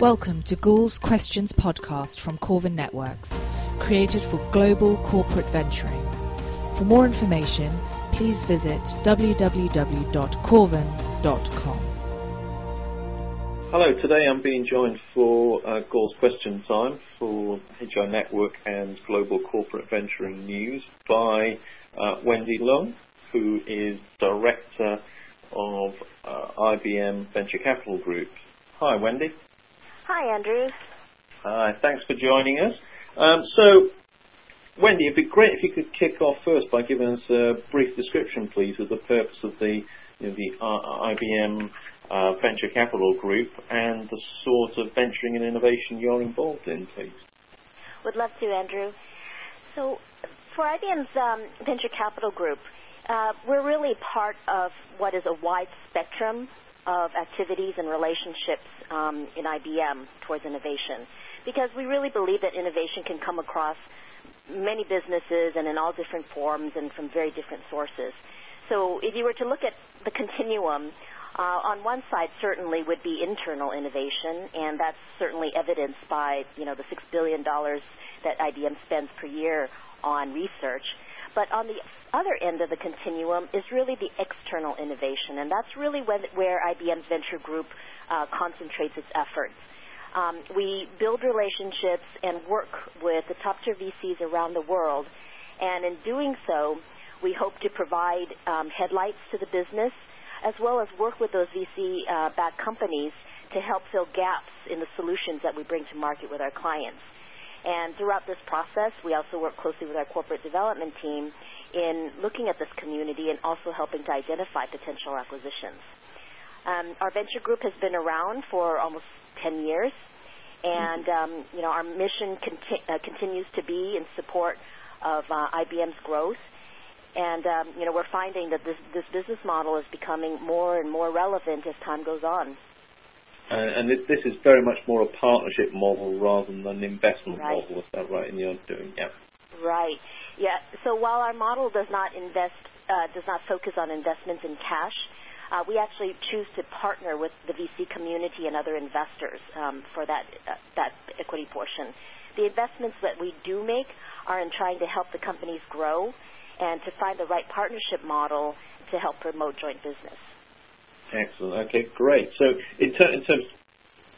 Welcome to Gould's Questions podcast from Corvin Networks, created for global corporate venturing. For more information, please visit www.corvin.com. Hello, today I'm being joined for uh, Question Time for HR Network and Global Corporate Venturing News by uh, Wendy Lung, who is Director of uh, IBM Venture Capital Group. Hi, Wendy. Hi, Andrew. Hi, thanks for joining us. Um, so, Wendy, it'd be great if you could kick off first by giving us a brief description, please, of the purpose of the, you know, the IBM uh, Venture Capital Group and the sort of venturing and innovation you're involved in, please. Would love to, Andrew. So, for IBM's um, Venture Capital Group, uh, we're really part of what is a wide spectrum of activities and relationships um, in IBM towards innovation because we really believe that innovation can come across many businesses and in all different forms and from very different sources. So if you were to look at the continuum, uh, on one side certainly would be internal innovation, and that's certainly evidenced by you know the six billion dollars that IBM spends per year on research. But on the other end of the continuum is really the external innovation, and that's really where IBM's Venture Group uh, concentrates its efforts. Um, we build relationships and work with the top tier VCs around the world, and in doing so, we hope to provide um, headlights to the business as well as work with those VC-backed uh, companies to help fill gaps in the solutions that we bring to market with our clients. And throughout this process, we also work closely with our corporate development team in looking at this community and also helping to identify potential acquisitions. Um, our venture group has been around for almost 10 years, and um, you know our mission conti- uh, continues to be in support of uh, IBM's growth. And um, you know we're finding that this, this business model is becoming more and more relevant as time goes on. And this is very much more a partnership model rather than an investment right. model. Is that right? And you're doing, yeah. Right. Yeah. So while our model does not invest, uh, does not focus on investments in cash, uh, we actually choose to partner with the VC community and other investors um, for that uh, that equity portion. The investments that we do make are in trying to help the companies grow and to find the right partnership model to help promote joint business. Excellent. Okay, great. So in, ter- in terms,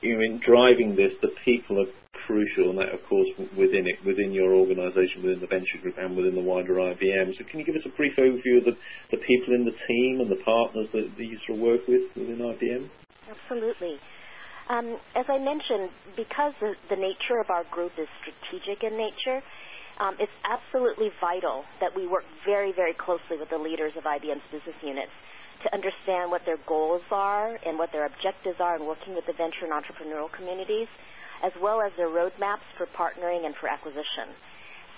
you know, in driving this, the people are crucial, and that, of course, within it, within your organisation, within the venture group, and within the wider IBM. So can you give us a brief overview of the, the people in the team and the partners that, that you sort of work with within IBM? Absolutely. Um, as I mentioned, because the, the, nature of our group is strategic in nature, um, it's absolutely vital that we work very, very closely with the leaders of IBM's business units to understand what their goals are and what their objectives are in working with the venture and entrepreneurial communities, as well as their roadmaps for partnering and for acquisition.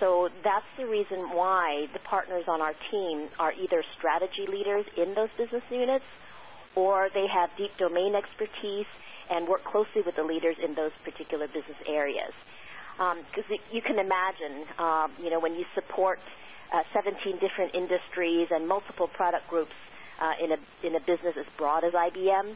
So that's the reason why the partners on our team are either strategy leaders in those business units or they have deep domain expertise and work closely with the leaders in those particular business areas. Because um, you can imagine, um, you know, when you support uh, 17 different industries and multiple product groups uh, in a in a business as broad as IBM.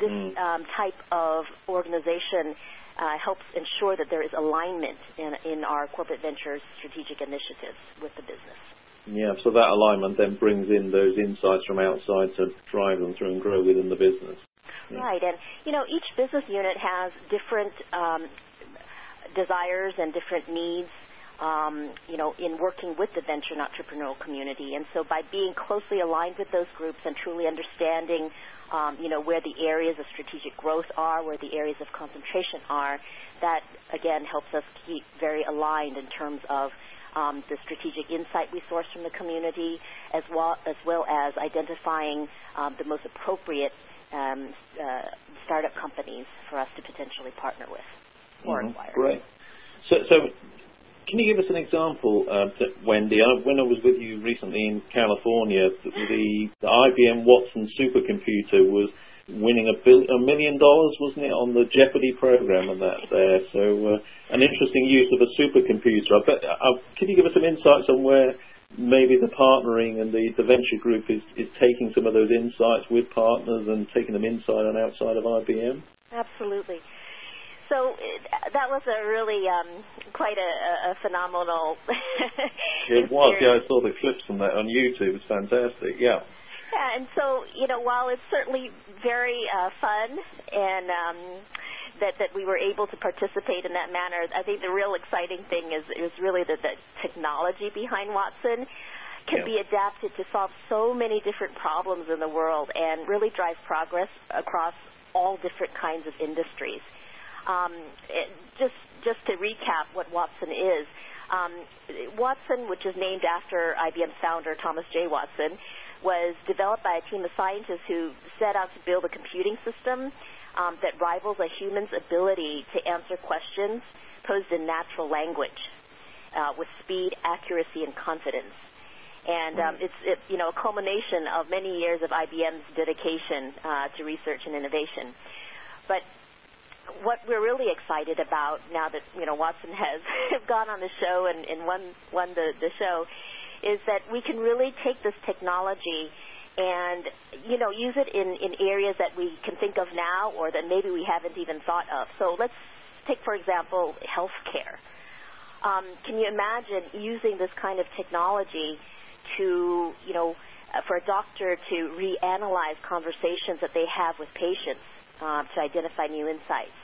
This mm. um, type of organization uh, helps ensure that there is alignment in, in our corporate ventures strategic initiatives with the business. Yeah, so that alignment then brings in those insights from outside to drive them through and grow within the business. Yeah. Right, and you know each business unit has different um, desires and different needs um, you know, in working with the venture and entrepreneurial community. And so by being closely aligned with those groups and truly understanding, um, you know, where the areas of strategic growth are, where the areas of concentration are, that again helps us keep very aligned in terms of um, the strategic insight we source from the community, as well as well as identifying um, the most appropriate um, uh, startup companies for us to potentially partner with or mm-hmm. acquire. Great. So, so can you give us an example, uh, Wendy? I, when I was with you recently in California, the, the IBM Watson supercomputer was winning a, bill, a million dollars, wasn't it, on the Jeopardy program and that there. So uh, an interesting use of a supercomputer. I bet, uh, can you give us some insights on where maybe the partnering and the, the venture group is, is taking some of those insights with partners and taking them inside and outside of IBM? Absolutely. So that was a really um, quite a, a phenomenal. it was. Yeah, I saw the clips from that on YouTube. It was fantastic. Yeah. Yeah, and so you know, while it's certainly very uh, fun and um, that that we were able to participate in that manner, I think the real exciting thing is is really that the technology behind Watson can Yeah. be adapted to solve so many different problems in the world and really drive progress across all different kinds of industries. Um, it, just just to recap what Watson is, um, Watson, which is named after IBM's founder Thomas J. Watson, was developed by a team of scientists who set out to build a computing system um, that rivals a human's ability to answer questions posed in natural language uh, with speed, accuracy, and confidence. And um, it's it, you know a culmination of many years of IBM's dedication uh, to research and innovation. But what we're really excited about now that you know Watson has gone on the show and, and won won the, the show is that we can really take this technology and you know use it in, in areas that we can think of now or that maybe we haven't even thought of. So let's take for example healthcare. Um, can you imagine using this kind of technology to you know uh, for a doctor to reanalyze conversations that they have with patients uh, to identify new insights,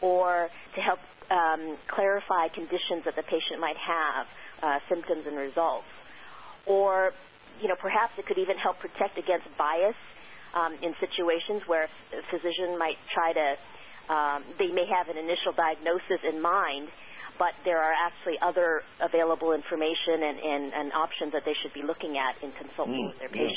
or to help um, clarify conditions that the patient might have, uh, symptoms and results, or you know perhaps it could even help protect against bias um, in situations where a physician might try to um, they may have an initial diagnosis in mind, but there are actually other available information and, and, and options that they should be looking at in consulting Mm, with their yeah.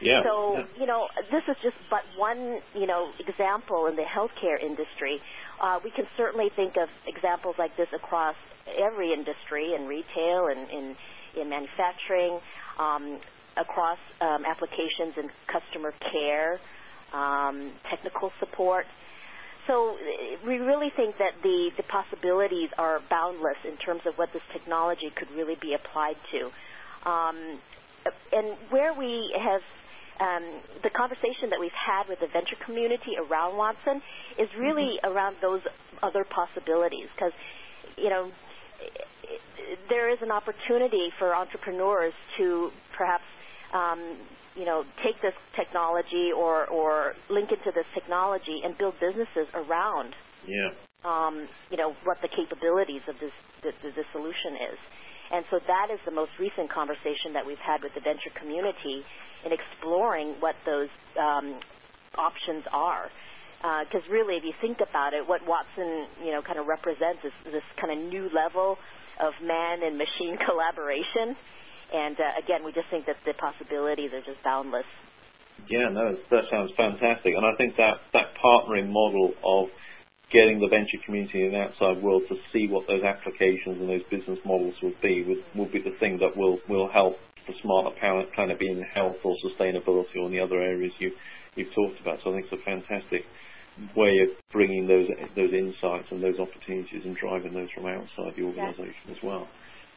Yeah. So, yeah. you know, this is just but one, you know, example in the healthcare industry. Uh, we can certainly think of examples like this across every industry, in retail and in, in manufacturing, um, across um, applications in customer care, um, technical support. So uh, we really think that the, the possibilities are boundless in terms of what this technology could really be applied to. Um, and where we have um, the conversation that we've had with the venture community around Watson is really around those other possibilities because, you know, there is an opportunity for entrepreneurs to perhaps, um, you know, take this technology or, or link into this technology and build businesses around, yeah. um, you know, what the capabilities of this, the, the, the solution is. And so that is the most recent conversation that we've had with the venture community in exploring what those um, options are. Because really, if you think about it, what Watson, you know, kind of represents is this kind of new level of man and machine collaboration. And uh, again, we just think that the possibilities are just boundless. Yeah, no, that sounds fantastic. And I think that, that partnering model of getting the venture community and the outside world to see what those applications and those business models will be would, will be the thing that will, will help the smarter planet, planet be in health or sustainability or in the other areas you, you've talked about. So I think it's a fantastic way of bringing those those insights and those opportunities and driving those from outside the organisation as well.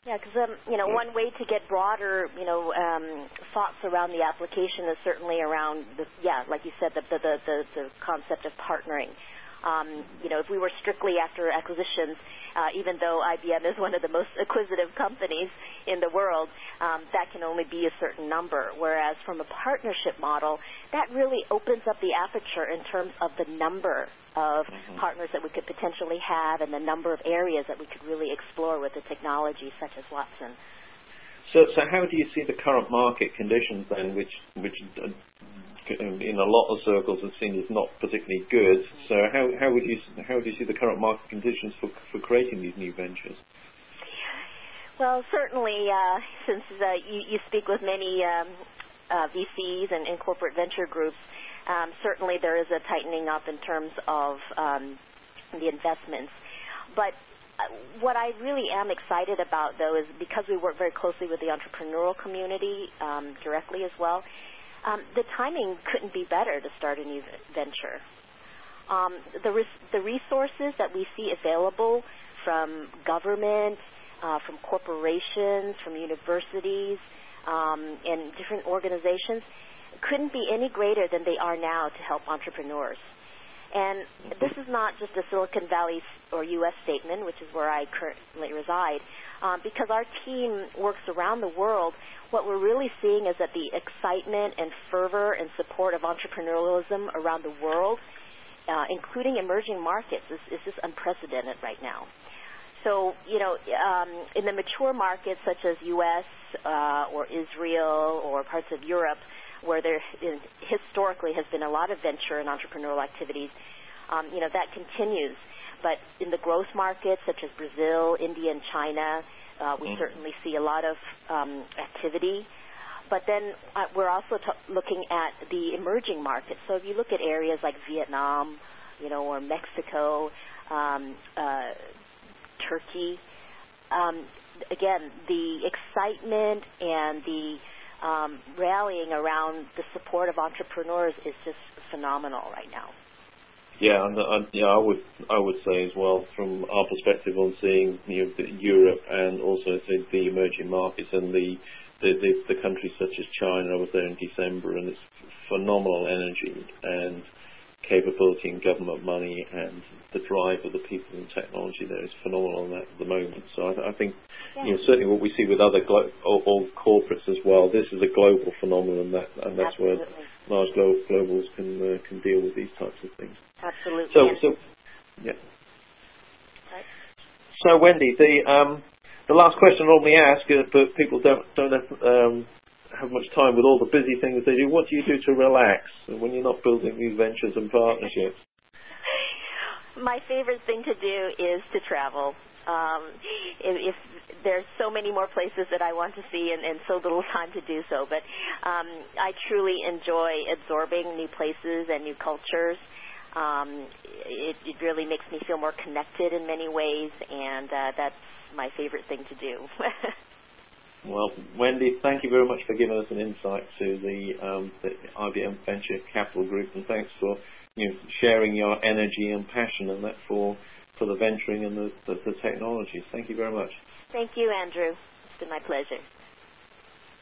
Yeah, because um, you know, one way to get broader, you know, um, thoughts around the application is certainly around the, yeah, like you said, the the, the, the concept of partnering. Um, you know, if we were strictly after acquisitions, uh, even though IBM is one of the most acquisitive companies in the world, um, that can only be a certain number. Whereas from a partnership model, that really opens up the aperture in terms of the number of Mhm. partners that we could potentially have and the number of areas that we could really explore with a technology such as Watson. So, so how do you see the current market conditions then, which which in a lot of circles are seen as not particularly good? So how how would you how do you see the current market conditions for for creating these new ventures? Well, certainly, uh, since uh, you, you speak with many um, uh, VCs and, and corporate venture groups, um, certainly there is a tightening up in terms of um, the investments. But uh, what I really am excited about, though, is because we work very closely with the entrepreneurial community um, directly as well, um, the timing couldn't be better to start a new venture. Um, the, res- the resources that we see available from government, uh, from corporations, from universities, um, and different organizations couldn't be any greater than they are now to help entrepreneurs. And this is not just a Silicon Valley or U.S. statement, which is where I currently reside. Um, because our team works around the world, what we're really seeing is that the excitement and fervor and support of entrepreneurialism around the world, uh, including emerging markets, is, is just unprecedented right now. So, you know, um, in the mature markets such as U.S. Uh, or Israel or parts of Europe, where there is, historically has been a lot of venture and entrepreneurial activities, um, you know, that continues. But in the growth markets such as Brazil, India, and China, uh, we mm-hmm. certainly see a lot of um, activity. But then uh, we're also t- looking at the emerging markets. So if you look at areas like Vietnam, you know, or Mexico, um, uh, Turkey. Um, again, the excitement and the um, rallying around the support of entrepreneurs is just phenomenal right now. Yeah, and, and yeah, I would I would say as well from our perspective on seeing you know, Europe and also the, the emerging markets and the the, the the countries such as China. I was there in December, and it's phenomenal energy and capability and government money and the drive of the people and technology there is phenomenal on that at the moment. So I, I think, yeah. you know, certainly what we see with other glo- or, or corporates as well, this is a global phenomenon, that, and that's Absolutely. where large global, globals can uh, can deal with these types of things. Absolutely. So, so yeah. Right. So Wendy, the um, the last question I normally ask, uh, but people don't don't um, have much time with all the busy things they do. What do you do to relax when you're not building these ventures and partnerships? My favorite thing to do is to travel. Um, if, if there's so many more places that I want to see and, and so little time to do so, but um, I truly enjoy absorbing new places and new cultures. Um, it, it really makes me feel more connected in many ways, and uh, that's my favorite thing to do. Well, Wendy, thank you very much for giving us an insight to the, um, the IBM Venture Capital Group, and thanks for you know, sharing your energy and passion and that for for the venturing and the, the, the technologies. Thank you very much. Thank you, Andrew. It's been my pleasure.